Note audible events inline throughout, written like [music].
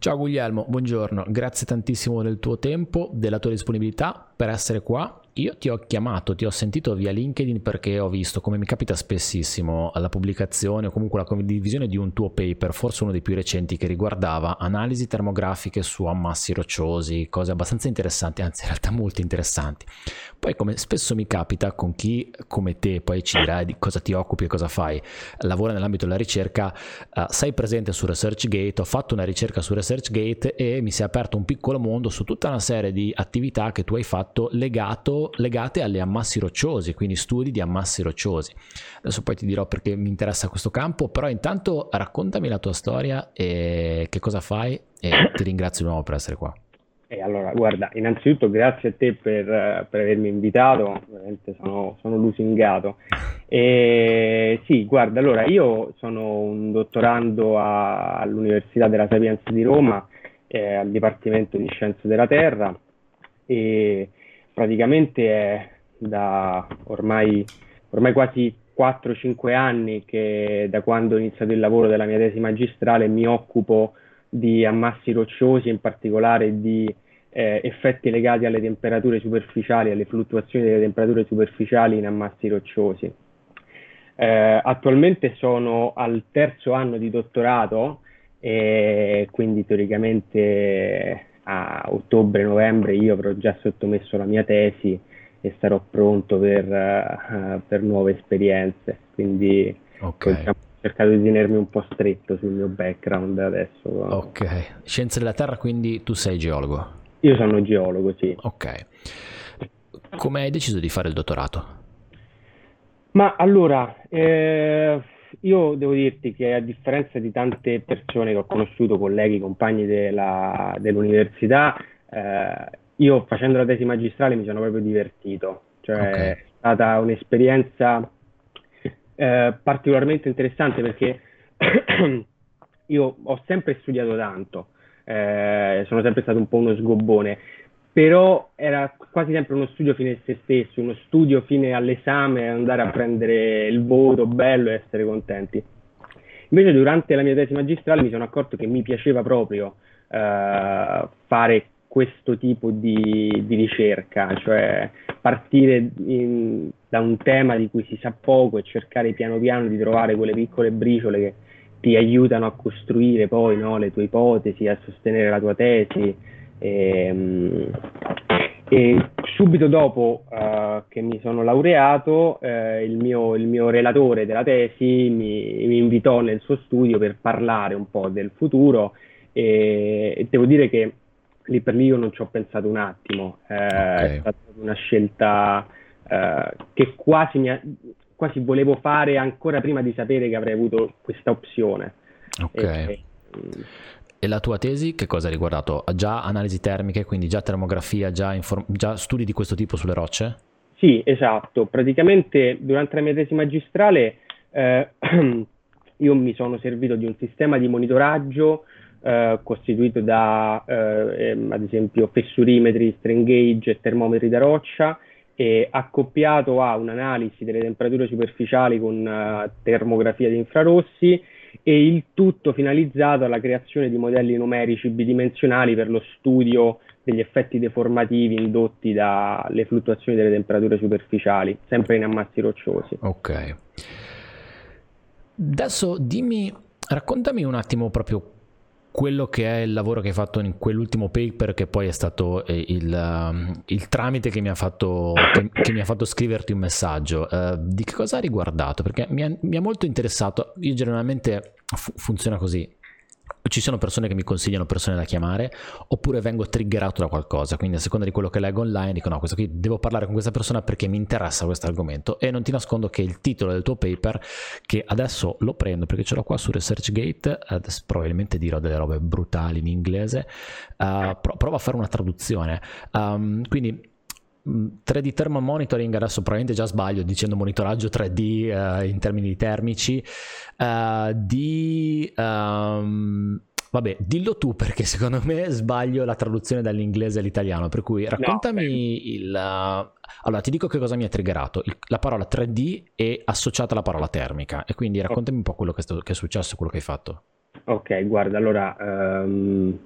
Ciao Guglielmo, buongiorno, grazie tantissimo del tuo tempo, della tua disponibilità per essere qua io ti ho chiamato, ti ho sentito via LinkedIn perché ho visto, come mi capita spessissimo, la pubblicazione o comunque la condivisione di un tuo paper, forse uno dei più recenti, che riguardava analisi termografiche su ammassi rocciosi, cose abbastanza interessanti, anzi in realtà molto interessanti. Poi come spesso mi capita con chi come te, poi ci dirai di cosa ti occupi e cosa fai, lavora nell'ambito della ricerca, uh, sei presente su ResearchGate, ho fatto una ricerca su ResearchGate e mi si è aperto un piccolo mondo su tutta una serie di attività che tu hai fatto legato legate alle ammassi rocciosi, quindi studi di ammassi rocciosi. Adesso poi ti dirò perché mi interessa questo campo, però intanto raccontami la tua storia e che cosa fai e ti ringrazio di nuovo per essere qua. E allora, guarda, innanzitutto grazie a te per, per avermi invitato, veramente sono, sono lusingato. E, sì, guarda, allora io sono un dottorando a, all'Università della Sapienza di Roma, eh, al Dipartimento di Scienze della Terra e praticamente è da ormai, ormai quasi 4-5 anni che da quando ho iniziato il lavoro della mia tesi magistrale mi occupo di ammassi rocciosi, in particolare di eh, effetti legati alle temperature superficiali, alle fluttuazioni delle temperature superficiali in ammassi rocciosi. Eh, attualmente sono al terzo anno di dottorato e quindi teoricamente a ottobre-novembre io avrò già sottomesso la mia tesi e sarò pronto per, uh, per nuove esperienze. Quindi okay. ho cercato di tenermi un po' stretto sul mio background adesso. Ok, scienze della Terra, quindi tu sei geologo? Io sono geologo, sì. Ok. Come hai deciso di fare il dottorato? Ma allora, eh, io devo dirti che a differenza di tante persone che ho conosciuto, colleghi, compagni della, dell'università, eh, io facendo la tesi magistrale mi sono proprio divertito, cioè okay. è stata un'esperienza eh, particolarmente interessante perché [clears throat] io ho sempre studiato tanto, eh, sono sempre stato un po' uno sgobbone, però era quasi sempre uno studio fine a se stesso, uno studio fine all'esame, andare a prendere il voto bello e essere contenti. Invece durante la mia tesi magistrale mi sono accorto che mi piaceva proprio uh, fare questo tipo di, di ricerca, cioè partire in, da un tema di cui si sa poco e cercare piano piano di trovare quelle piccole briciole che ti aiutano a costruire poi no, le tue ipotesi, a sostenere la tua tesi e, ehm, e subito dopo uh, che mi sono laureato, uh, il, mio, il, mio, relatore della tesi mi, mi, invitò nel suo studio per parlare un po' del futuro e, e devo dire che lì per lì io non ci ho pensato un attimo, uh, okay. è stata una scelta che quasi, mi ha, quasi volevo fare ancora prima di sapere che avrei avuto questa opzione. Ok. E, e la tua tesi che cosa ha riguardato? Già analisi termiche, quindi già termografia, già, inform- già studi di questo tipo sulle rocce? Sì, esatto. Praticamente durante la mia tesi magistrale eh, [clears throat] io mi sono servito di un sistema di monitoraggio eh, costituito da, eh, ehm, ad esempio, fessurimetri, strain gauge e termometri da roccia e accoppiato a un'analisi delle temperature superficiali con uh, termografia di infrarossi e il tutto finalizzato alla creazione di modelli numerici bidimensionali per lo studio degli effetti deformativi indotti dalle fluttuazioni delle temperature superficiali, sempre in ammassi rocciosi. Ok. Adesso dimmi, raccontami un attimo proprio quello che è il lavoro che hai fatto in quell'ultimo paper che poi è stato eh, il, um, il tramite che mi, fatto, che, che mi, ha fatto, scriverti un messaggio. Uh, di che cosa ha riguardato? Perché mi ha, mi ha molto interessato. Io generalmente fu- funziona così ci sono persone che mi consigliano persone da chiamare oppure vengo triggerato da qualcosa quindi a seconda di quello che leggo online dico no questo qui devo parlare con questa persona perché mi interessa questo argomento. E non ti nascondo che il titolo del tuo paper che adesso lo prendo perché ce l'ho qua su ResearchGate adesso probabilmente dirò delle robe brutali in inglese uh, pro- provo a fare una traduzione. Um, quindi 3D mm, Thermal Monitoring, adesso probabilmente già sbaglio dicendo monitoraggio 3D uh, eh, in termini termici, uh, di... Um, vabbè, dillo tu perché secondo me sbaglio la traduzione dall'inglese all'italiano, per cui raccontami no. il... Uh, allora, ti dico che cosa mi ha triggerato. Il, la parola 3D è associata alla parola termica e quindi raccontami un po' quello che, sto, che è successo, quello che hai fatto. Ok, guarda, allora... Um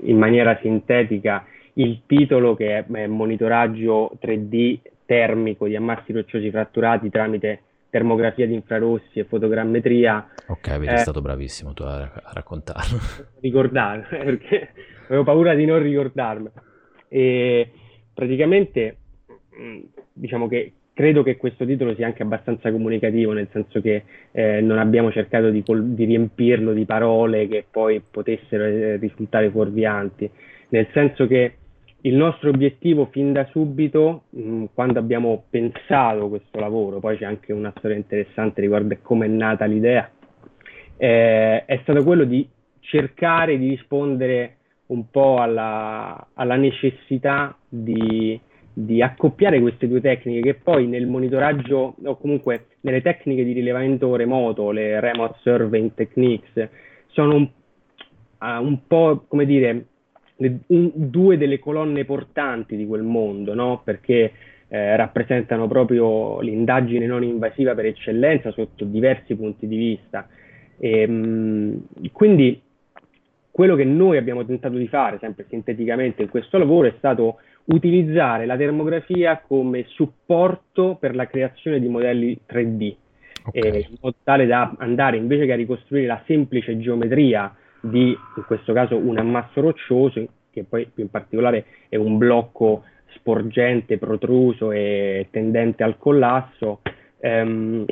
in maniera sintetica il titolo che è monitoraggio 3D termico di ammassi rocciosi fratturati tramite termografia di infrarossi e fotogrammetria. Ok, vedi, eh, stato bravissimo tu a, a raccontarlo. [laughs] Ricordarlo, [laughs] perché avevo paura di non ricordarmelo. E praticamente, mm, diciamo che credo che questo titolo sia anche abbastanza comunicativo, nel senso che eh, non abbiamo cercato di, di, riempirlo di parole che poi potessero eh, risultare fuorvianti, nel senso che il nostro obiettivo fin da subito, mh, mm, quando abbiamo pensato questo lavoro, poi c'è anche una storia interessante riguardo come è nata l'idea, eh, è stato quello di cercare di rispondere un po' alla, alla necessità di di accoppiare queste due tecniche che poi nel monitoraggio o comunque nelle tecniche di rilevamento remoto, le remote surveying techniques, sono un, uh, un po' come dire le, un, due delle colonne portanti di quel mondo, no? perché eh, rappresentano proprio l'indagine non invasiva per eccellenza sotto diversi punti di vista. E, mh, quindi quello che noi abbiamo tentato di fare, sempre sinteticamente in questo lavoro, è stato utilizzare la termografia come supporto per la creazione di modelli 3D, okay. eh, in modo tale da andare invece che a ricostruire la semplice geometria di, in questo caso, un ammasso roccioso, che poi in particolare è un blocco sporgente, protruso e tendente al collasso, ehm,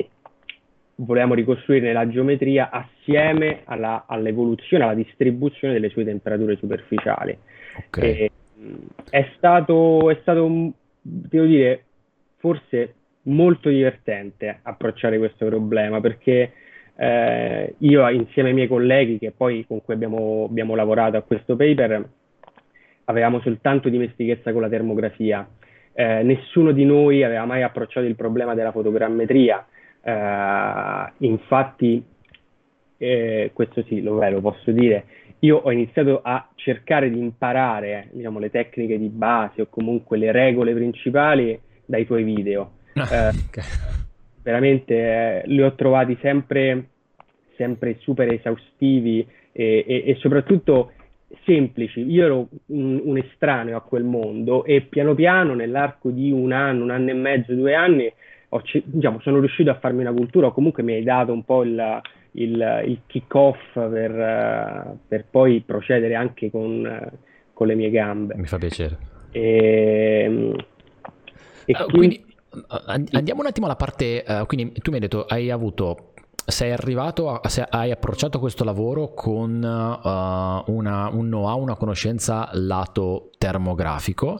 volevamo ricostruire la geometria assieme alla, all'evoluzione, alla distribuzione delle sue temperature superficiali. Okay. E, è stato, è stato, devo dire, forse molto divertente approcciare questo problema perché eh, io insieme ai miei colleghi che poi con cui abbiamo, abbiamo lavorato a questo paper avevamo soltanto dimestichezza con la termografia. Eh, nessuno di noi aveva mai approcciato il problema della fotogrammetria. Eh, infatti, eh, questo sì, lo, lo posso dire, io ho iniziato a cercare di imparare diciamo, le tecniche di base o comunque le regole principali dai tuoi video. Ah, [laughs] eh, okay. Veramente eh, li ho trovati sempre, sempre super esaustivi e, e, e, soprattutto semplici. Io ero un, un, estraneo a quel mondo e piano piano nell'arco di un anno, un anno e mezzo, due anni, ho, diciamo, sono riuscito a farmi una cultura o comunque mi hai dato un po' il il, il kick-off per, per, poi procedere anche con, con, le mie gambe. Mi fa piacere. E, e uh, quindi, quindi, andiamo un attimo alla parte, uh, quindi tu mi hai detto hai avuto sei arrivato, a, hai approcciato questo lavoro con uh, una, un know-how, una conoscenza lato termografico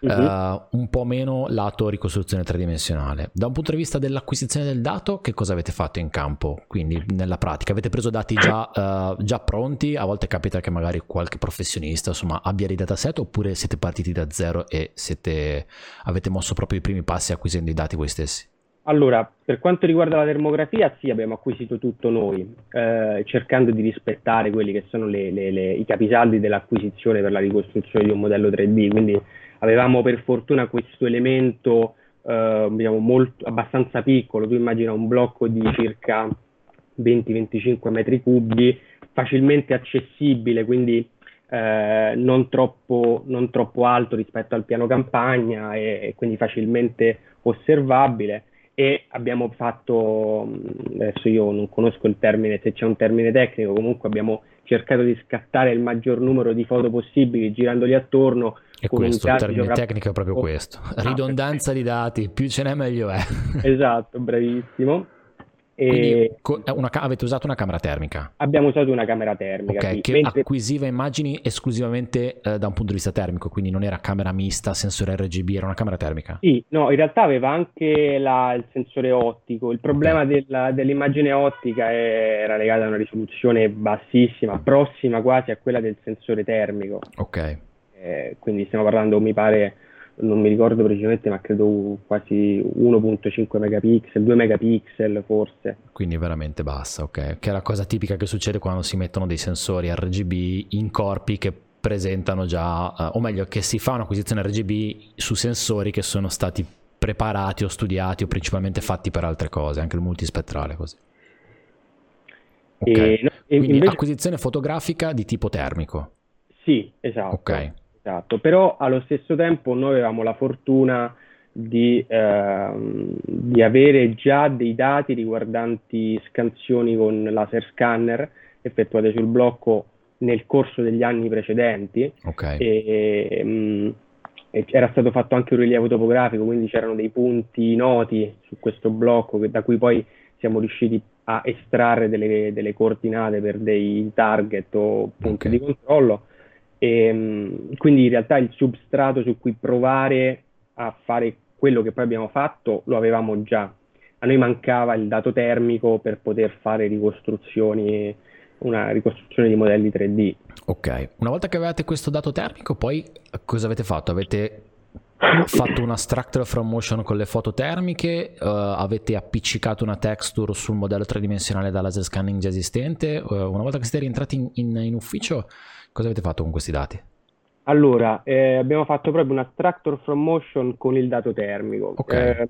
uh-huh. uh, un po' meno lato ricostruzione tridimensionale. Da un punto di vista dell'acquisizione del dato, che cosa avete fatto in campo? Quindi nella pratica avete preso dati già, uh, già pronti? A volte capita che magari qualche professionista insomma, abbia dei dataset oppure siete partiti da zero e siete, avete mosso proprio i primi passi acquisendo i dati voi stessi? Allora, per quanto riguarda la termografia, sì, abbiamo acquisito tutto noi, eh, cercando di rispettare quelli che sono le, le, le, i capisaldi dell'acquisizione per la ricostruzione di un modello 3D, quindi avevamo per fortuna questo elemento eh, diciamo molto, abbastanza piccolo, tu immagina un blocco di circa 20-25 metri cubi, facilmente accessibile, quindi eh, non, troppo, non, troppo, alto rispetto al piano campagna e, e quindi facilmente osservabile e abbiamo fatto, adesso io non conosco il termine, se c'è un termine tecnico, comunque abbiamo cercato di scattare il maggior numero di foto possibili girandoli attorno e questo, il termine geogra- tecnico è proprio questo. Ah, Ridondanza di dati, più ce n'è meglio è. esatto, bravissimo. E... Una, avete usato una camera termica? Abbiamo usato una camera termica. Okay, sì. che Mentre... acquisiva immagini esclusivamente eh, da un punto di vista termico, quindi non era camera mista, sensore RGB, era una camera termica? Sì, no, in realtà aveva anche la, il sensore ottico. Il problema okay. della, dell'immagine ottica era legato a una risoluzione bassissima, prossima quasi a quella del sensore termico. Ok eh, quindi stiamo parlando, mi pare, non mi ricordo precisamente, ma credo quasi 1.5 megapixel, 2 megapixel forse. Quindi veramente bassa, ok. Che è la cosa tipica che succede quando si mettono dei sensori RGB in corpi che presentano già, uh, o meglio, che si fa un'acquisizione RGB su sensori che sono stati preparati o studiati o principalmente fatti per altre cose, anche il multispettrale così. Okay. E, no, Quindi invece... acquisizione fotografica di tipo termico. Sì, esatto. Ok. Esatto, però allo stesso tempo noi avevamo la fortuna di, ehm, di avere già dei dati riguardanti scansioni con laser scanner effettuate sul blocco nel corso degli anni precedenti Ok. e, mm, e era stato fatto anche un rilievo topografico, quindi c'erano dei punti noti su questo blocco che- da cui poi siamo riusciti a estrarre delle, delle coordinate per dei target o punti Ok. di controllo. E, mm, quindi in realtà il substrato su cui provare a fare quello che poi abbiamo fatto lo avevamo già. A noi mancava il dato termico per poter fare ricostruzioni, una ricostruzione di modelli 3D. Ok, una volta che avevate questo dato termico, poi cosa avete fatto? Avete fatto una structure from motion con le foto termiche? eh, avete appiccicato una texture sul modello tridimensionale da laser scanning già esistente? Eh, una volta che siete rientrati in, in- in ufficio, cosa avete fatto con questi dati? Allora, eh, abbiamo fatto proprio una tractor from motion con il dato termico. Ok. Eh,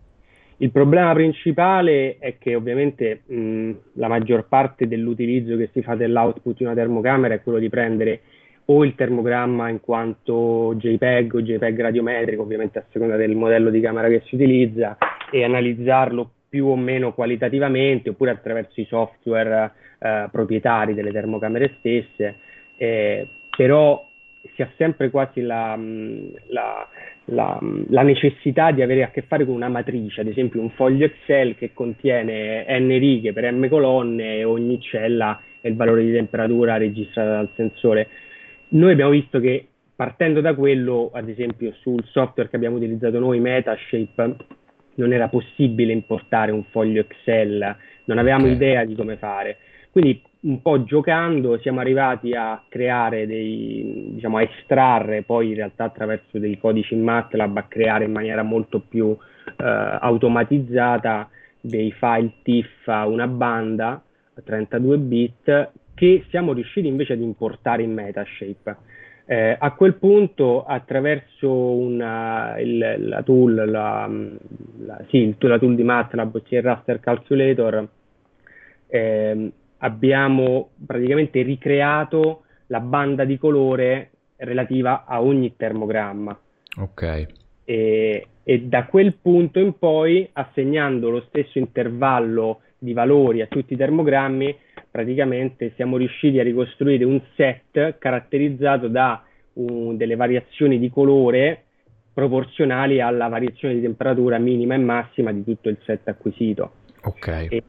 il problema principale è che ovviamente mh, la maggior parte dell'utilizzo che si fa dell'output di una termocamera è quello di prendere o il termogramma in quanto JPEG o JPEG radiometrico, ovviamente a seconda del modello di camera che si utilizza, e analizzarlo più o meno qualitativamente, oppure attraverso i software eh, proprietari delle termocamere stesse. Eh, però si ha sempre quasi la, mh, la- la- mh, la necessità di avere a che fare con una matrice, ad esempio un foglio Excel che contiene n righe per m colonne e ogni cella è il valore di temperatura registrata dal sensore. Noi abbiamo visto che partendo da quello, ad esempio sul software che abbiamo utilizzato noi, Metashape, non era possibile importare un foglio Excel, non avevamo Ok. idea di come fare. Quindi un po' giocando siamo arrivati a creare dei, diciamo, a estrarre poi in realtà attraverso dei codici in MATLAB, a creare in maniera molto più eh, automatizzata dei file TIFF a una banda a 32 bit che siamo riusciti invece ad importare in Metashape. Eh, a quel punto, attraverso una, il- la tool, la, la- sì, la tool di MATLAB, ossia il Raster Calculator, ehm, abbiamo praticamente ricreato la banda di colore relativa a ogni termogramma Ok, e, e da quel punto in poi, assegnando lo stesso intervallo di valori a tutti i termogrammi, praticamente siamo riusciti a ricostruire un set caratterizzato da uh, delle variazioni di colore proporzionali alla variazione di temperatura minima e massima di tutto il set acquisito. ok. E,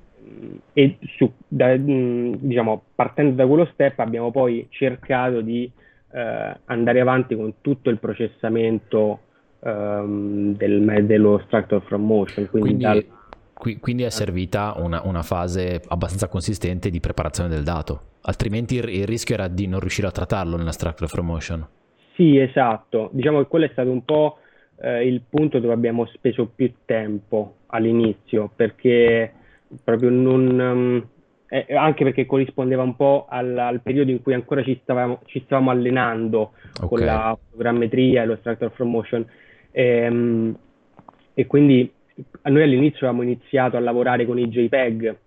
e su- da- mh, diciamo, partendo da quello step abbiamo poi cercato di eh, andare avanti con tutto il processamento ehm, del, dello structure from motion, quindi, Quindi, dal- qui- quindi è servita una, una fase abbastanza consistente di preparazione del dato, altrimenti il, il rischio era di non riuscire a trattarlo nella structure from motion. Sì, esatto. Diciamo che quello è stato un po' eh, il punto dove abbiamo speso più tempo all'inizio, perché proprio non, ehm, eh, anche perché corrispondeva un po' al, al periodo in cui ancora ci stavamo, ci stavamo allenando Ok, con la fotogrammetria e lo structure from motion. Ehm, e quindi noi all'inizio avevamo iniziato a lavorare con i JPEG,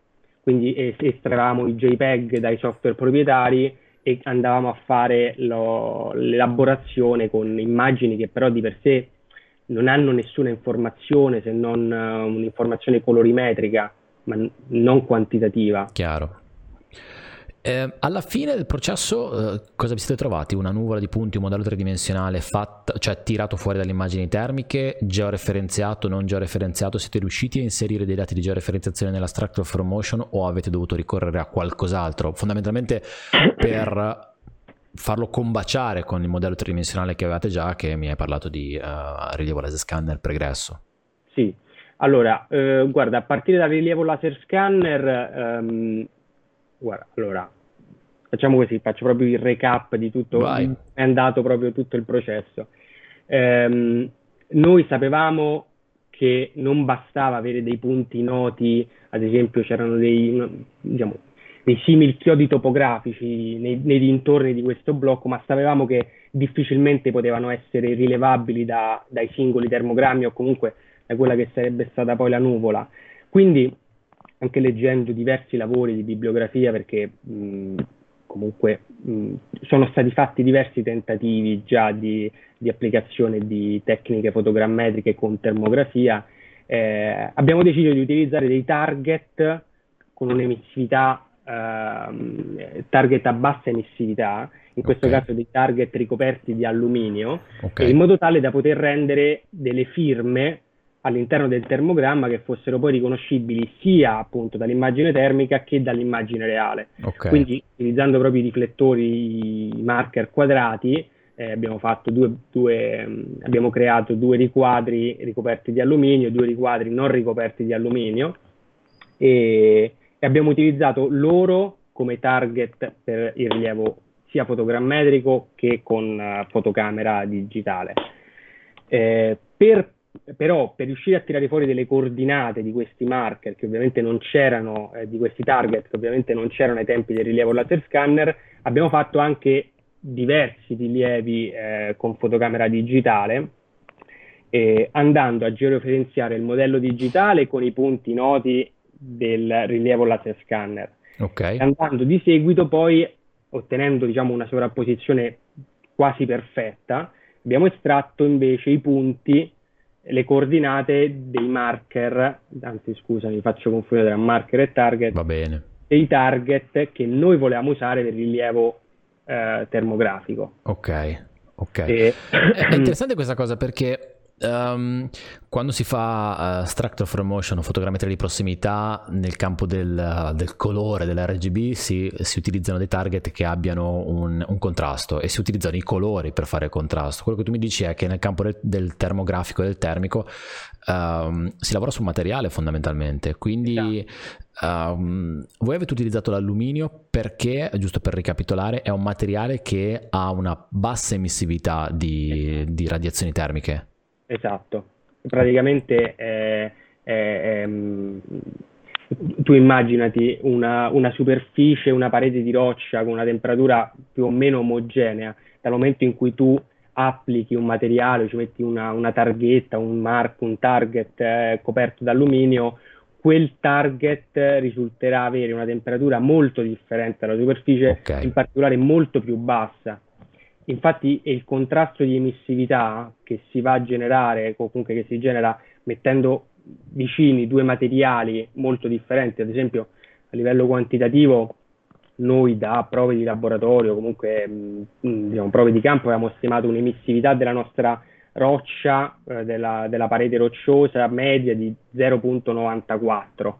quindi es- estraevamo i JPEG dai software proprietari e andavamo a fare lo- l'elaborazione con immagini che però di per sé non hanno nessuna informazione se non eh, un'informazione colorimetrica, ma non quantitativa. chiaro. Eh, alla fine del processo, eh, cosa vi siete trovati? Una nuvola di punti, un modello tridimensionale fatta, cioè tirato fuori dalle immagini termiche, georeferenziato, non georeferenziato? Siete riusciti a inserire dei dati di georeferenziazione nella structure from motion o avete dovuto ricorrere a qualcos'altro? Fondamentalmente per farlo combaciare con il modello tridimensionale che avevate già, che mi hai parlato di eh, rilievo laser scanner pregresso. Sì, allora, eh, guarda, a partire dal rilievo laser scanner, ehm, guarda, allora, facciamo così, faccio proprio il recap di tutto, Vai. è andato proprio tutto il processo. Ehm, noi sapevamo che non bastava avere dei punti noti, ad esempio c'erano dei, diciamo, dei simili chiodi topografici nei, nei dintorni di questo blocco, ma sapevamo che difficilmente potevano essere rilevabili da- dai singoli termogrammi o comunque da quella che sarebbe stata poi la nuvola. Quindi, anche leggendo diversi lavori di bibliografia, perché mh, comunque mh, sono stati fatti diversi tentativi già di, di applicazione di tecniche fotogrammetriche con termografia. Eh, abbiamo deciso di utilizzare dei target con un'emissività, eh, target a bassa emissività, in questo okay. caso dei target ricoperti di alluminio, okay. in modo tale da poter rendere delle firme all'interno del termogramma che fossero poi riconoscibili sia appunto dall'immagine termica che dall'immagine reale. Okay. Quindi utilizzando proprio i riflettori, i marker quadrati, eh, abbiamo, due, due, mm, abbiamo creato due riquadri ricoperti di alluminio, due riquadri non ricoperti di alluminio e, e abbiamo utilizzato loro come target per il rilievo sia fotogrammetrico che con uh, fotocamera digitale. Eh, per però per riuscire a tirare fuori delle coordinate di questi marker che ovviamente non c'erano, eh, di questi target che ovviamente non c'erano ai tempi del rilievo laser scanner, abbiamo fatto anche diversi rilievi eh, con fotocamera digitale, eh, andando a georeferenziare il modello digitale con i punti noti del rilievo laser scanner. Okay. Andando di seguito poi, ottenendo diciamo, una sovrapposizione quasi perfetta, abbiamo estratto invece i punti le coordinate dei marker, anzi scusa mi faccio confondere tra marker e target, Va bene. dei target che noi volevamo usare per il rilievo eh, termografico. Ok, ok. E... È interessante questa cosa perché Um, quando si fa uh, structure for motion o fotogrammetria di prossimità nel campo del, uh, del colore dell'RGB si, si, utilizzano dei target che abbiano un, un, contrasto e si utilizzano i colori per fare contrasto. Quello che tu mi dici è che nel campo del, del termografico e del termico um, si lavora sul materiale fondamentalmente, quindi um, voi avete utilizzato l'alluminio perché, giusto per ricapitolare, è un materiale che ha una bassa emissività di, di radiazioni termiche. Esatto, praticamente è, è, è, tu immaginati una, una, superficie, una parete di roccia con una temperatura più o meno omogenea, dal momento in cui tu applichi un materiale, ci metti una, una targhetta, un marco, un target eh, coperto d'alluminio, quel target risulterà avere una temperatura molto differente dalla superficie, okay. in particolare molto più bassa. Infatti è il contrasto di emissività che si va a generare, o comunque che si genera mettendo vicini due materiali molto differenti, ad esempio a livello quantitativo noi da prove di laboratorio, comunque mh, diciamo, prove di campo, abbiamo stimato un'emissività della nostra roccia, eh, della, della, parete rocciosa media di 0.94.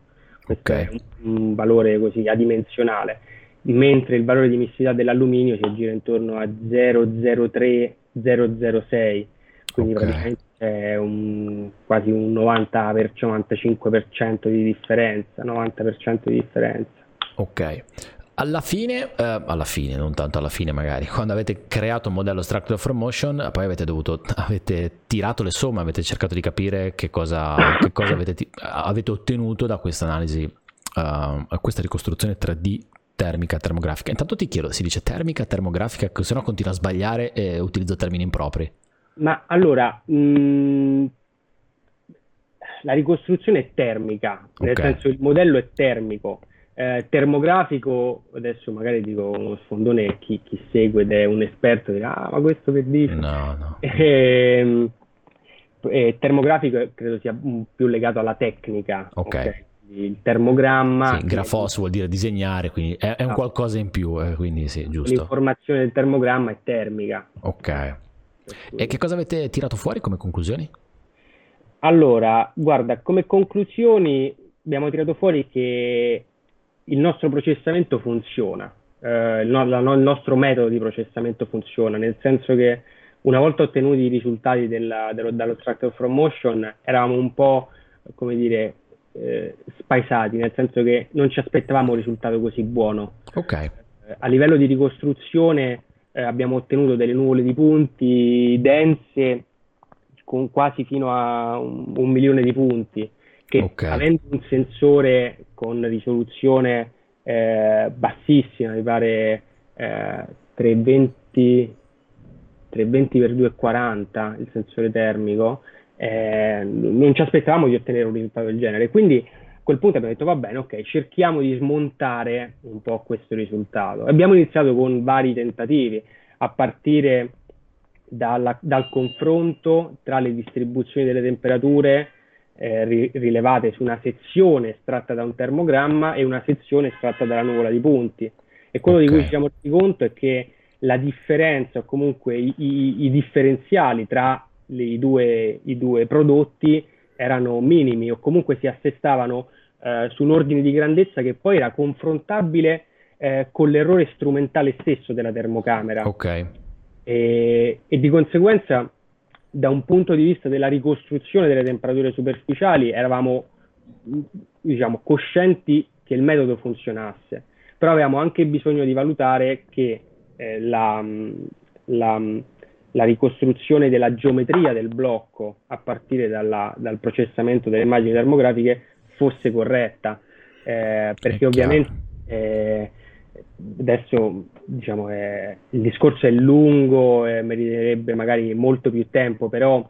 Questo okay. è un, un valore così adimensionale mentre il valore di emissività dell'alluminio si aggira intorno a 0,03-006, quindi okay. praticamente c'è un, quasi un 90 95% di differenza, 90% di differenza. Ok. Alla fine, eh, alla fine, non tanto alla fine magari, quando avete creato un modello Structure for Motion, poi avete dovuto, [laughs] avete tirato le somme, avete cercato di capire che cosa, che cosa avete, avete, ottenuto da questa analisi, uh, questa ricostruzione 3D termica, termografica. Intanto ti chiedo, si dice termica, termografica, se no continua a sbagliare e utilizzo termini impropri. Ma allora, mh, mm, la ricostruzione è termica, nel okay. senso il modello è termico. Eh, termografico, adesso magari dico uno sfondone, chi, chi, segue ed è un esperto dirà, ah, ma questo che dici? No, no. Eh, eh, termografico credo sia più legato alla tecnica. Ok. okay? Il termogramma. Sì, grafos vuol dire disegnare, quindi è, è un qualcosa in più, eh, quindi sì, giusto. L'informazione del termogramma è termica. Ok. E che cosa avete tirato fuori come conclusioni? Allora, guarda, come conclusioni abbiamo tirato fuori che il nostro processamento funziona, eh, il, no, la, il, nostro metodo di processamento funziona, nel senso che una volta ottenuti i risultati della, dello, dallo Structure from Motion eravamo un po', come dire, eh, spaesati, nel senso che non ci aspettavamo un risultato così buono. Okay. Eh, a livello di ricostruzione eh, abbiamo ottenuto delle nuvole di punti dense con quasi fino a un, un milione di punti, che okay. avendo un sensore con risoluzione eh, bassissima, mi pare 320 320 x 240 il sensore termico, eh, non ci aspettavamo di ottenere un risultato del genere. Quindi quel punto abbiamo detto va bene, ok, cerchiamo di smontare un po' questo risultato. Abbiamo iniziato con vari tentativi, a partire dalla, dal confronto tra le distribuzioni delle temperature eh, ri, rilevate su una sezione estratta da un termogramma e una sezione estratta dalla nuvola di punti. E quello okay. di cui ci siamo resi conto è che la differenza o comunque i, i, i differenziali tra i, due, i due prodotti erano minimi o comunque si assestavano eh, su un ordine di grandezza che poi era confrontabile eh, con l'errore strumentale stesso della termocamera. Ok. E, e, di conseguenza, da un punto di vista della ricostruzione delle temperature superficiali, eravamo diciamo, coscienti che il metodo funzionasse, però avevamo anche bisogno di valutare che eh, la, la la ricostruzione della geometria del blocco a partire dalla, dal processamento delle immagini termografiche fosse corretta, eh, perché ovviamente eh, adesso diciamo, eh, il discorso è lungo e meriterebbe magari molto più tempo, però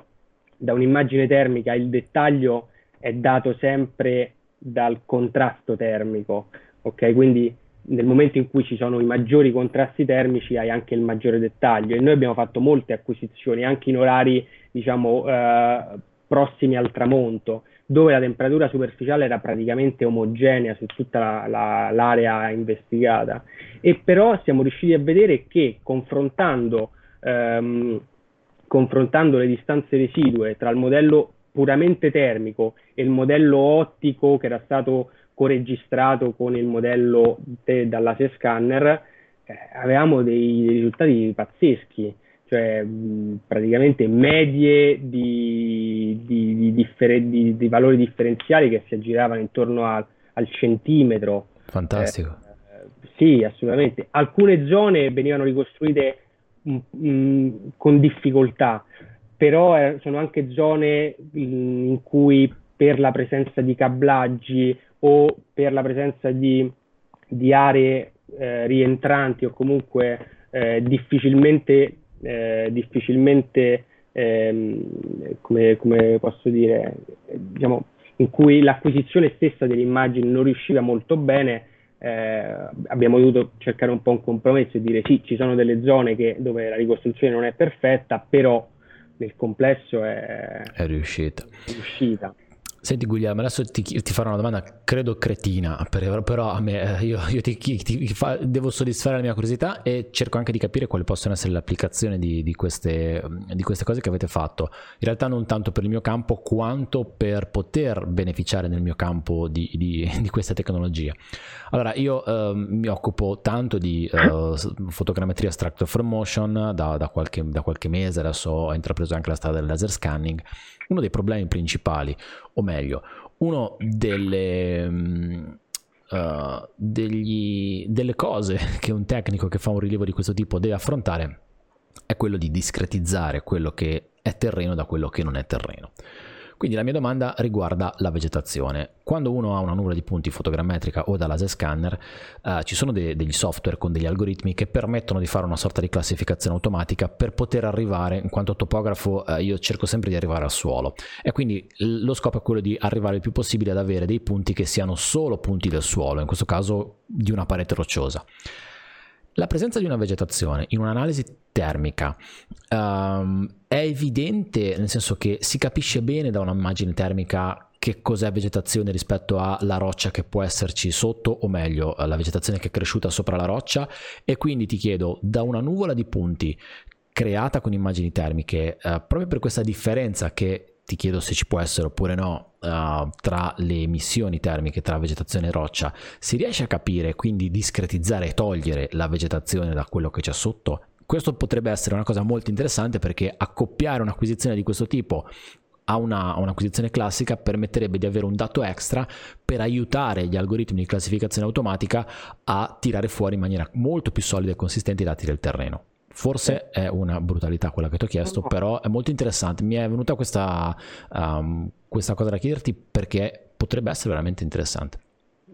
da un'immagine termica il dettaglio è dato sempre dal contrasto termico, ok? Quindi nel momento in cui ci sono i maggiori contrasti termici hai anche il maggiore dettaglio. E noi abbiamo fatto molte acquisizioni anche in orari diciamo eh, prossimi al tramonto dove la temperatura superficiale era praticamente omogenea su tutta la, la, l'area investigata. E però siamo riusciti a vedere che confrontando, ehm, confrontando le distanze residue tra il modello puramente termico e il modello ottico che era stato coregistrato con il modello de- dall'asia scanner, eh, avevamo dei risultati pazzeschi, cioè mh, praticamente medie di, di, di, differ- di, valori differenziali che si aggiravano intorno al, al centimetro. Fantastico. Eh, sì, assolutamente. Alcune zone venivano ricostruite mh, mh, con difficoltà, però eh, sono anche zone in cui per la presenza di cablaggi o per la presenza di, di aree eh, rientranti o comunque eh, difficilmente, eh, difficilmente ehm, come, come, posso dire, diciamo, in cui l'acquisizione stessa delle immagini non riusciva molto bene, eh, abbiamo dovuto cercare un po' un compromesso e dire sì, ci sono delle zone che, dove la ricostruzione non è perfetta, però nel complesso è, è riuscita. È riuscita. Senti Guglielmo, adesso ti, ti, farò una domanda, credo cretina, però a me, eh, io, io ti, ti fa, devo soddisfare la mia curiosità e cerco anche di capire quali possono essere le applicazioni di, di, queste, di, queste, cose che avete fatto. In realtà non tanto per il mio campo quanto per poter beneficiare nel mio campo di, di questa tecnologia. Allora, io eh, mi occupo tanto di eh, fotogrammetria structure from motion da, da, qualche, da qualche mese, adesso ho intrapreso anche la strada del laser scanning uno dei problemi principali, o meglio, uno delle... Uh, degli, delle cose [laughs] che un tecnico che fa un rilievo di questo tipo deve affrontare è quello di discretizzare quello che è terreno da quello che non è terreno. Quindi la mia domanda riguarda la vegetazione. Quando uno ha una nuvola di punti fotogrammetrica o da laser scanner, eh, ci sono de- degli software con degli algoritmi che permettono di fare una sorta di classificazione automatica per poter arrivare, in quanto topografo eh, io cerco sempre di arrivare al suolo e quindi lo scopo è quello di arrivare il più possibile ad avere dei punti che siano solo punti del suolo, in questo caso di una parete rocciosa. La presenza di una vegetazione in un'analisi termica um, è evidente nel senso che si capisce bene da un'immagine termica che cos'è vegetazione rispetto alla roccia che può esserci sotto o meglio la vegetazione che è cresciuta sopra la roccia. E quindi ti chiedo da una nuvola di punti creata con immagini termiche uh, proprio per questa differenza che ti chiedo se ci può essere oppure no uh, tra le emissioni termiche tra vegetazione e roccia, si riesce a capire, quindi discretizzare e togliere la vegetazione da quello che c'è sotto? Questo potrebbe essere una cosa molto interessante perché accoppiare un'acquisizione di questo tipo a, una, a, un'acquisizione classica permetterebbe di avere un dato extra per aiutare gli algoritmi di classificazione automatica a tirare fuori in maniera molto più solida e consistente i dati del terreno. Forse è una brutalità quella che ti ho chiesto, però è molto interessante. Mi è venuta questa, um, questa cosa da chiederti perché potrebbe essere veramente interessante.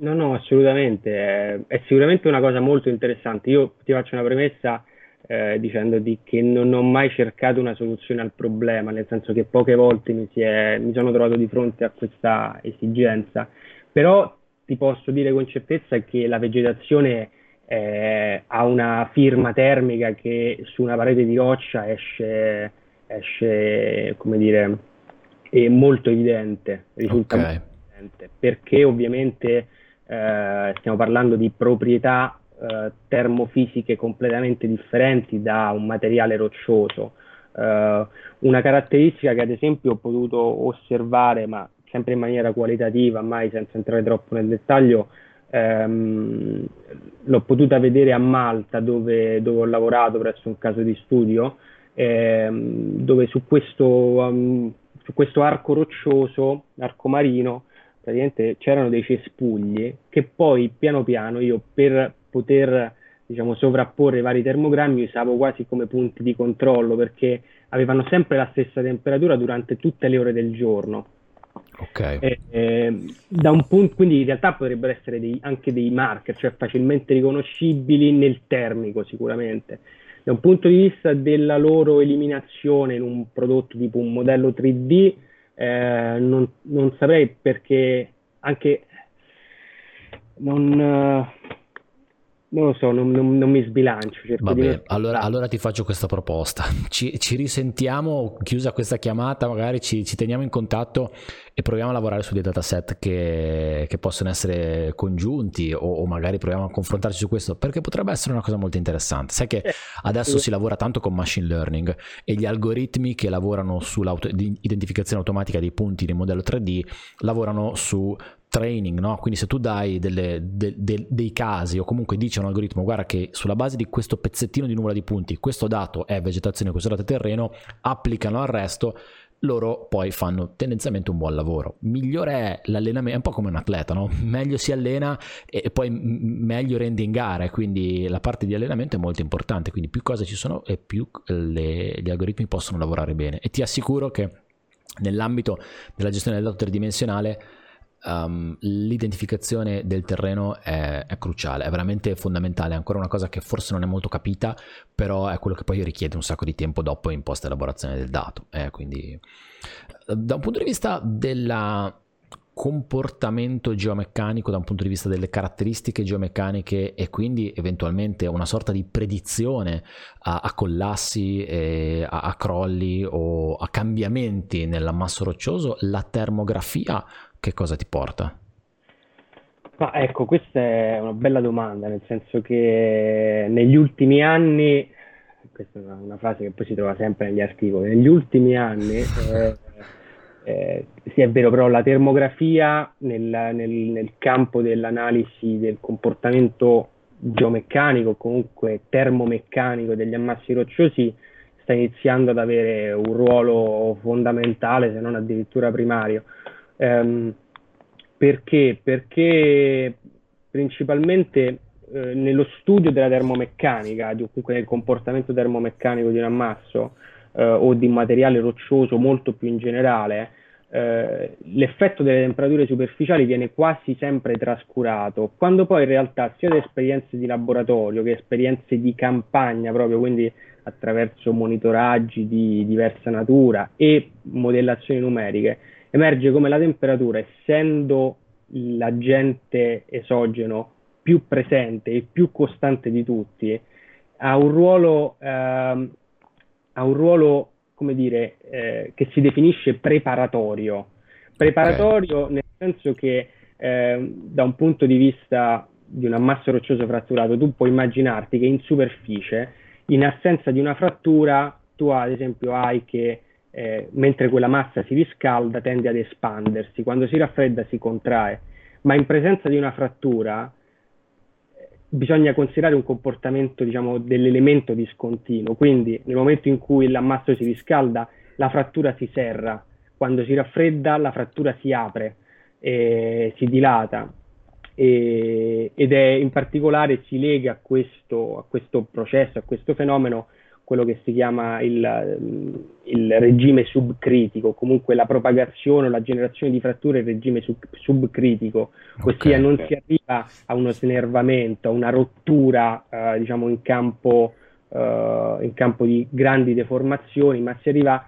No, no, assolutamente. È, è sicuramente una cosa molto interessante. Io ti faccio una premessa eh, dicendoti che non ho mai cercato una soluzione al problema, nel senso che poche volte mi, è, mi sono trovato di fronte a questa esigenza però ti posso dire con certezza che la vegetazione eh, ha una firma termica che su una parete di roccia esce, esce come dire, è molto evidente, risulta okay. molto evidente, perché ovviamente eh, stiamo parlando di proprietà eh, termofisiche completamente differenti da un materiale roccioso. Uh, una caratteristica che ad esempio ho potuto osservare, ma sempre in maniera qualitativa, mai senza entrare troppo nel dettaglio, ehm, l'ho potuta vedere a Malta dove, dove, ho lavorato presso un caso di studio, ehm, dove su questo, um, su questo arco roccioso, arco marino, praticamente c'erano dei cespugli che poi piano piano io per poter diciamo, sovrapporre i vari termogrammi usavo quasi come punti di controllo perché avevano sempre la stessa temperatura durante tutte le ore del giorno. Okay. Eh, eh, da un punto, quindi in realtà potrebbero essere dei, anche dei marker, cioè facilmente riconoscibili nel termico sicuramente. Da un punto di vista della loro eliminazione in un prodotto tipo un modello 3D, eh, non, non, saprei perché anche non, non lo so, non, non, non mi sbilancio. Vabbè, allora, allora, ti faccio questa proposta. Ci, ci, risentiamo, chiusa questa chiamata, magari ci, ci, teniamo in contatto e proviamo a lavorare su dei dataset che, che possono essere congiunti o, o, magari proviamo a confrontarci su questo, perché potrebbe essere una cosa molto interessante. Sai che eh, adesso si lavora tanto con machine learning e gli algoritmi che lavorano sull'identificazione automatica dei punti nel modello 3D lavorano su training, no? quindi se tu dai delle, de, de, dei casi o comunque dici a un algoritmo guarda che sulla base di questo pezzettino di nuvola di punti questo dato è vegetazione, questo dato è terreno, applicano al resto, loro poi fanno tendenzialmente un buon lavoro. Migliore è l'allenamento, è un po' come un atleta, no? [laughs] meglio si allena e poi meglio rende in gara, quindi la parte di allenamento è molto importante, quindi più cose ci sono e più le, gli algoritmi possono lavorare bene. E ti assicuro che nell'ambito della gestione del dato tridimensionale um, l'identificazione del terreno è, è, cruciale, è veramente fondamentale, è ancora una cosa che forse non è molto capita, però è quello che poi richiede un sacco di tempo dopo in post elaborazione del dato. Eh, quindi da un punto di vista del comportamento geomeccanico da un punto di vista delle caratteristiche geomeccaniche e quindi eventualmente una sorta di predizione a, a collassi, a, a, crolli o a cambiamenti nell'ammasso roccioso, la termografia che cosa ti porta? Ma ecco, questa è una bella domanda, nel senso che negli ultimi anni, questa è una, una frase che poi si trova sempre negli articoli, negli ultimi anni, [laughs] eh, eh, sì è vero, però la termografia nel, nel, nel campo dell'analisi del comportamento geomeccanico, comunque termomeccanico degli ammassi rocciosi, sta iniziando ad avere un ruolo fondamentale, se non addirittura primario. Um, perché? Perché principalmente eh, nello studio della termomeccanica, di, comunque del comportamento termomeccanico di un ammasso eh, o di un materiale roccioso molto più in generale, eh, l'effetto delle temperature superficiali viene quasi sempre trascurato, quando poi in realtà sia da esperienze di laboratorio che esperienze di campagna proprio, quindi attraverso monitoraggi di diversa natura e modellazioni numeriche, emerge come la temperatura, essendo l'agente esogeno più presente e più costante di tutti, ha un ruolo, ehm, ha un ruolo come dire, eh, che si definisce preparatorio. Preparatorio okay. nel senso che eh, da un punto di vista di un ammasso roccioso fratturato, tu puoi immaginarti che in superficie, in assenza di una frattura, tu ad esempio hai che eh, mentre quella massa si riscalda tende ad espandersi, quando si raffredda si contrae, ma in presenza di una frattura eh, bisogna considerare un comportamento diciamo, dell'elemento discontinuo, quindi nel momento in cui l'ammasso si riscalda la frattura si serra, quando si raffredda la frattura si apre, e si dilata. Ed è in particolare si lega a questo, a questo processo, a questo fenomeno quello che si chiama il, il regime subcritico, comunque la propagazione o la generazione di fratture in regime sub, subcritico, okay, ossia non okay. si arriva a uno snervamento, a una rottura eh, diciamo in campo, eh, in campo di grandi deformazioni, ma si arriva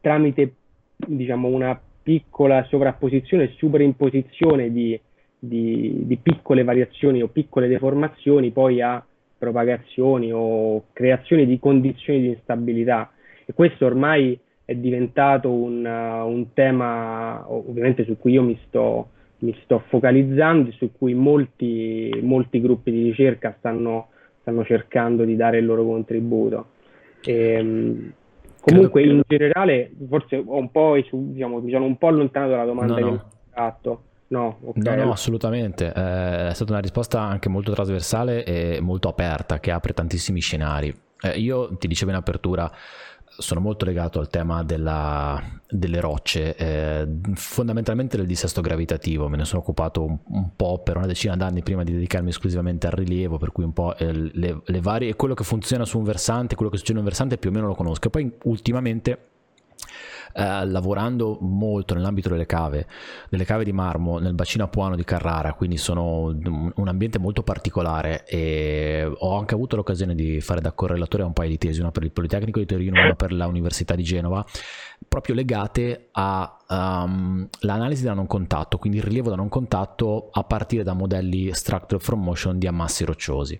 tramite diciamo, una piccola sovrapposizione e superimposizione di di, di piccole variazioni o piccole deformazioni poi a propagazioni o creazioni di condizioni di instabilità. E questo ormai è diventato un, un tema ovviamente su cui io mi sto, mi sto focalizzando e su cui molti, molti gruppi di ricerca stanno, stanno cercando di dare il loro contributo. E, ehm, comunque in generale forse un po', diciamo, mi sono un po' allontanato dalla domanda no, no. che mi hai fatto. No, okay. no, no, assolutamente. Eh, è stata una risposta anche molto trasversale e molto aperta che apre tantissimi scenari. Eh, io ti dicevo in apertura, sono molto legato al tema della, delle rocce, eh, fondamentalmente del dissesto gravitativo, me ne sono occupato un, un, po' per una decina d'anni prima di dedicarmi esclusivamente al rilievo, per cui un po' eh, le, le varie, quello che funziona su un versante, quello che succede in un versante più o meno lo conosco, e poi ultimamente eh, lavorando molto nell'ambito delle cave, delle cave di marmo nel bacino apuano di Carrara, quindi sono un ambiente molto particolare e ho anche avuto l'occasione di fare da correlatore a un paio di tesi, una per il Politecnico di Torino e una per l'Università di Genova, proprio legate all'analisi um, da non contatto, quindi il rilievo da non contatto a partire da modelli structure from motion di ammassi rocciosi.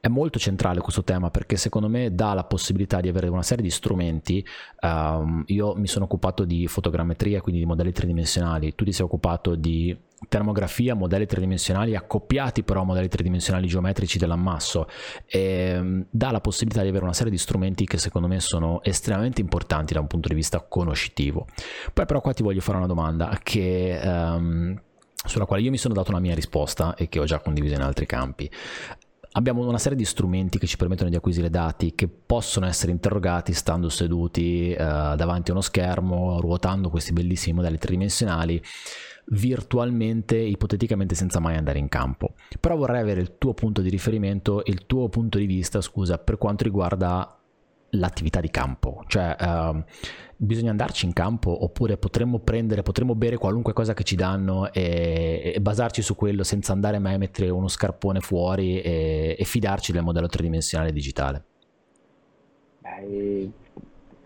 È molto centrale questo tema perché secondo me dà la possibilità di avere una serie di strumenti. Um, io mi sono occupato di fotogrammetria, quindi di modelli tridimensionali, tu ti sei occupato di termografia, modelli tridimensionali accoppiati però a modelli tridimensionali geometrici dell'ammasso e um, dà la possibilità di avere una serie di strumenti che secondo me sono estremamente importanti da un punto di vista conoscitivo. Poi però qua ti voglio fare una domanda che... Um, sulla quale io mi sono dato una mia risposta e che ho già condiviso in altri campi abbiamo una serie di strumenti che ci permettono di acquisire dati che possono essere interrogati stando seduti eh, davanti a uno schermo, ruotando questi bellissimi modelli tridimensionali virtualmente, ipoteticamente senza mai andare in campo. Però vorrei avere il tuo punto di riferimento, il tuo punto di vista, scusa, per quanto riguarda l'attività di campo, cioè uh, bisogna andarci in campo oppure potremmo prendere, potremmo bere qualunque cosa che ci danno e, e basarci su quello senza andare mai a mettere uno scarpone fuori e, e fidarci del modello tridimensionale digitale. Beh,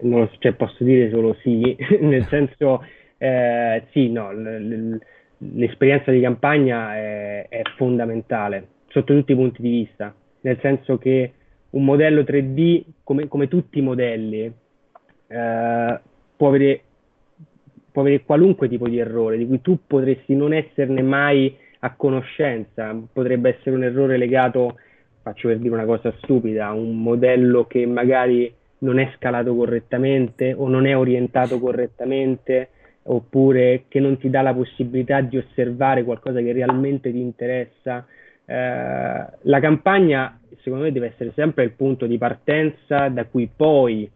non, cioè, posso dire solo sì, [laughs] nel senso eh, sì, no, l'esperienza di campagna è, è fondamentale sotto tutti i punti di vista, nel senso che un modello 3D, come, come tutti i modelli, eh, può, avere, può avere qualunque tipo di errore, di cui tu potresti non esserne mai a conoscenza. Potrebbe essere un errore legato, faccio per dire una cosa stupida, a un modello che magari non è scalato correttamente o non è orientato correttamente oppure che non ti dà la possibilità di osservare qualcosa che realmente ti interessa. Eh, la campagna, secondo me, deve essere sempre il punto di partenza da cui poi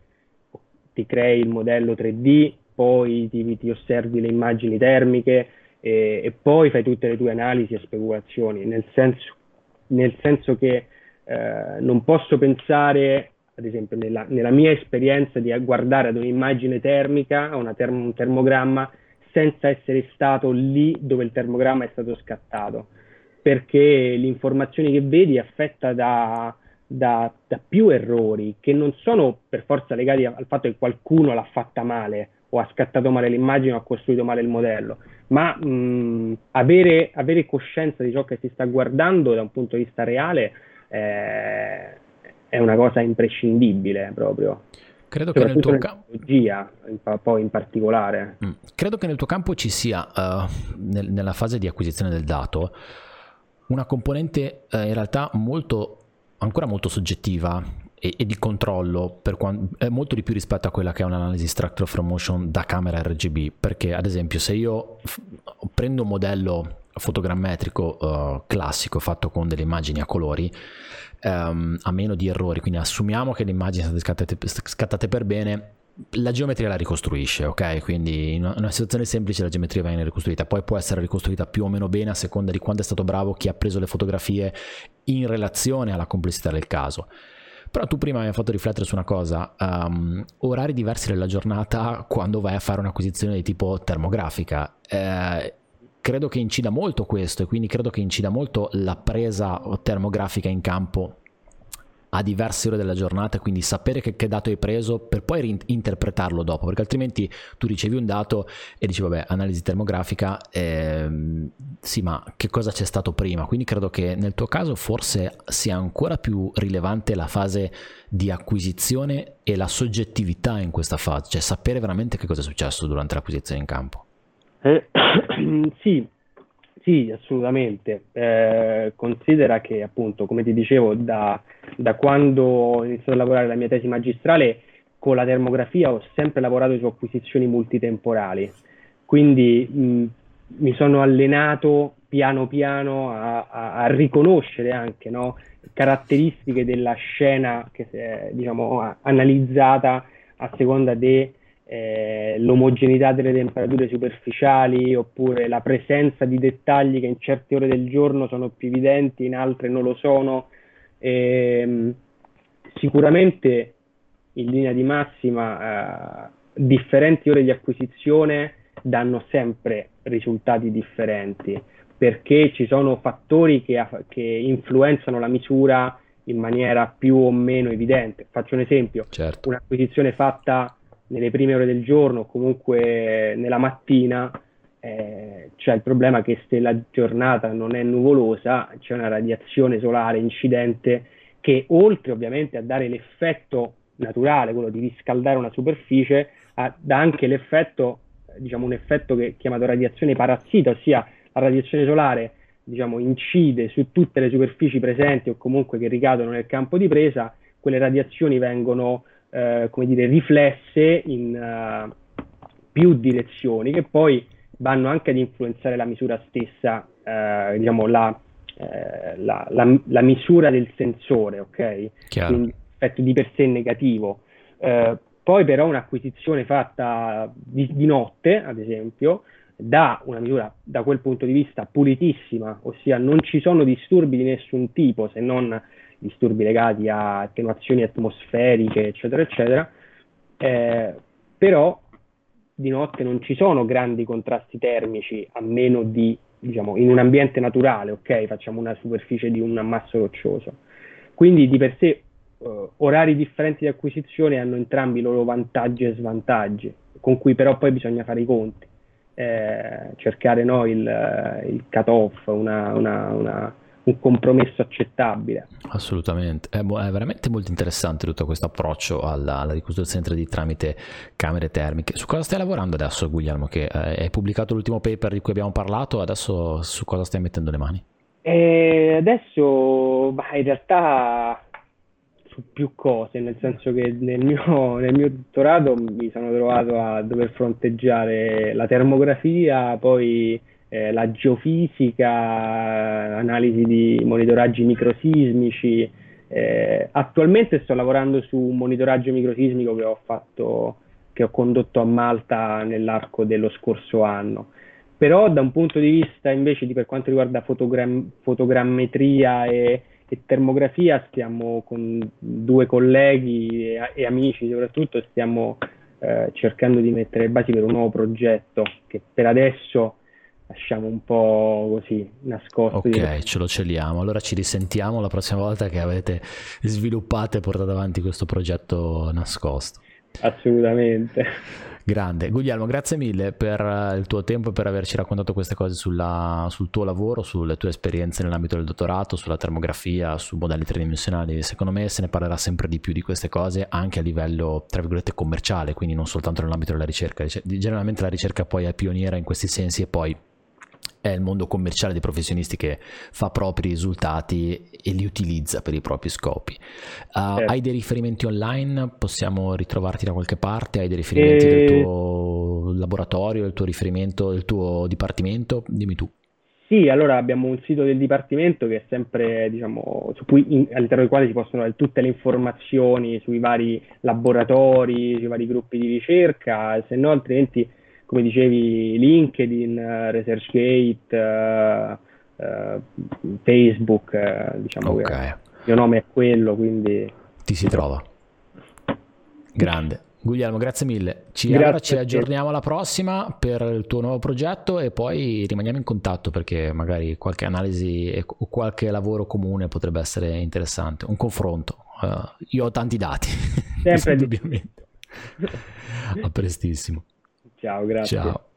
ti crei il modello 3D, poi ti, ti osservi le immagini termiche e, e, poi fai tutte le tue analisi e speculazioni, nel senso, nel senso che eh, non posso pensare, ad esempio, nella, nella, mia esperienza di guardare ad un'immagine termica, a term- un termogramma, senza essere stato lì dove il termogramma è stato scattato. Perché l'informazione che vedi è affetta da, da, da, più errori che non sono per forza legati al fatto che qualcuno l'ha fatta male o ha scattato male l'immagine o ha costruito male il modello, ma mh, avere, avere, coscienza di ciò che si sta guardando da un punto di vista reale eh, è una cosa imprescindibile proprio. Credo che nel tuo campo, poi in particolare. Mm. Credo che nel tuo campo ci sia, uh, nel, nella fase di acquisizione del dato, una componente eh, in realtà molto, ancora molto soggettiva e, e di controllo quando, è molto di più rispetto a quella che è un'analisi structure from motion da camera RGB perché ad esempio se io f- prendo un modello fotogrammetrico uh, classico fatto con delle immagini a colori um, a meno di errori quindi assumiamo che le immagini sono scattate, scattate per bene la geometria la ricostruisce, ok? Quindi in una situazione semplice la geometria viene ricostruita, poi può essere ricostruita più o meno bene a seconda di quanto è stato bravo chi ha preso le fotografie in relazione alla complessità del caso. Però tu prima mi hai fatto riflettere su una cosa, um, orari diversi della giornata quando vai a fare un'acquisizione di tipo termografica. Eh, credo che incida molto questo e quindi credo che incida molto la presa termografica in campo a diverse ore della giornata, quindi sapere che, che dato hai preso per poi reinterpretarlo dopo, perché altrimenti tu ricevi un dato e dici vabbè, analisi termografica, ehm, sì, ma che cosa c'è stato prima? Quindi credo che nel tuo caso forse sia ancora più rilevante la fase di acquisizione e la soggettività in questa fase, cioè sapere veramente che cosa è successo durante l'acquisizione in campo. Eh, [coughs] sì, sì, assolutamente. Eh, considera che, appunto, come ti dicevo, da, da quando ho iniziato a lavorare la mia tesi magistrale, con la termografia ho sempre lavorato su acquisizioni multitemporali, quindi mh, mi sono allenato piano piano a, a, a riconoscere anche no, caratteristiche della scena che è diciamo, analizzata a seconda de, eh, l'omogeneità delle temperature superficiali oppure la presenza di dettagli che in certe ore del giorno sono più evidenti, in altre non lo sono. E, ehm, sicuramente in linea di massima eh, differenti ore di acquisizione danno sempre risultati differenti perché ci sono fattori che, che influenzano la misura in maniera più o meno evidente. Faccio un esempio, certo. un'acquisizione fatta nelle prime ore del giorno o comunque nella mattina, eh, c'è il problema che se la giornata non è nuvolosa, c'è una radiazione solare incidente che oltre ovviamente a dare l'effetto naturale, quello di riscaldare una superficie, ha, dà anche l'effetto, diciamo un effetto che è chiamato radiazione parassita, ossia la radiazione solare diciamo, incide su tutte le superfici presenti o comunque che ricadono nel campo di presa, quelle radiazioni vengono eh, come dire, riflesse in uh, più direzioni che poi vanno anche ad influenzare la misura stessa, eh, diciamo la, eh, la, la, la, misura del sensore, ok? Chiaro. Quindi effetto di per sé negativo. Eh, poi però un'acquisizione fatta di, di notte, ad esempio, dà una misura da quel punto di vista pulitissima, ossia non ci sono disturbi di nessun tipo se non disturbi legati a attenuazioni atmosferiche, eccetera, eccetera, eh, però di notte non ci sono grandi contrasti termici a meno di, diciamo, in un ambiente naturale, ok, facciamo una superficie di un ammasso roccioso. Quindi di per sé eh, orari differenti di acquisizione hanno entrambi i loro vantaggi e svantaggi, con cui però poi bisogna fare i conti. Eh, cercare no, il, il cut-off, una, una, una, un compromesso accettabile. Assolutamente, è, è, veramente molto interessante tutto questo approccio alla, alla ricostruzione 3D tramite camere termiche. Su cosa stai lavorando adesso Guglielmo? Che eh, hai pubblicato l'ultimo paper di cui abbiamo parlato, adesso su cosa stai mettendo le mani? E adesso bah, in realtà su più cose, nel senso che nel mio, [laughs] nel mio dottorato mi sono trovato a dover fronteggiare la termografia, poi eh, la geofisica, analisi di monitoraggi microsismici. Eh, attualmente sto lavorando su un monitoraggio microsismico che ho fatto, che ho condotto a Malta nell'arco dello scorso anno. Però da un punto di vista invece di per quanto riguarda fotogram- fotogrammetria e e termografia stiamo con due colleghi e, e amici soprattutto stiamo eh, cercando di mettere le basi per un nuovo progetto che per adesso lasciamo un po' così nascosto. Ok, ce lo celiamo. Allora ci risentiamo la prossima volta che avete sviluppato e portato avanti questo progetto nascosto. Assolutamente. Grande. Guglielmo, grazie mille per eh, il tuo tempo e per averci raccontato queste cose sulla, sul tuo lavoro, sulle tue esperienze nell'ambito del dottorato, sulla termografia, su modelli tridimensionali. Secondo me se ne parlerà sempre di più di queste cose anche a livello, tra virgolette, commerciale, quindi non soltanto nell'ambito della ricerca. Generalmente la ricerca poi è pioniera in questi sensi e poi è il mondo commerciale dei professionisti che fa propri risultati e li utilizza per i propri scopi. Uh, certo. Hai dei riferimenti online? Possiamo ritrovarti da qualche parte? Hai dei riferimenti e... del tuo laboratorio, del tuo riferimento, del tuo dipartimento? Dimmi tu. Sì, allora abbiamo un sito del dipartimento che è sempre, diciamo, su cui, in, all'interno del quale si possono avere tutte le informazioni sui vari laboratori, sui vari gruppi di ricerca, se no altrimenti come dicevi, LinkedIn, uh, ResearchGate, uh, uh, Facebook, diciamo okay. che il mio nome è quello, quindi... Ti si trova. Grande. Guglielmo, grazie mille. Ci, grazie allora ci aggiorniamo alla prossima per il tuo nuovo progetto e poi rimaniamo in contatto perché magari qualche analisi o qualche lavoro comune potrebbe essere interessante. Un confronto uh, io ho tanti dati. [laughs] Sempre indubbiamente. A prestissimo. Ciao, grazie. Ciao.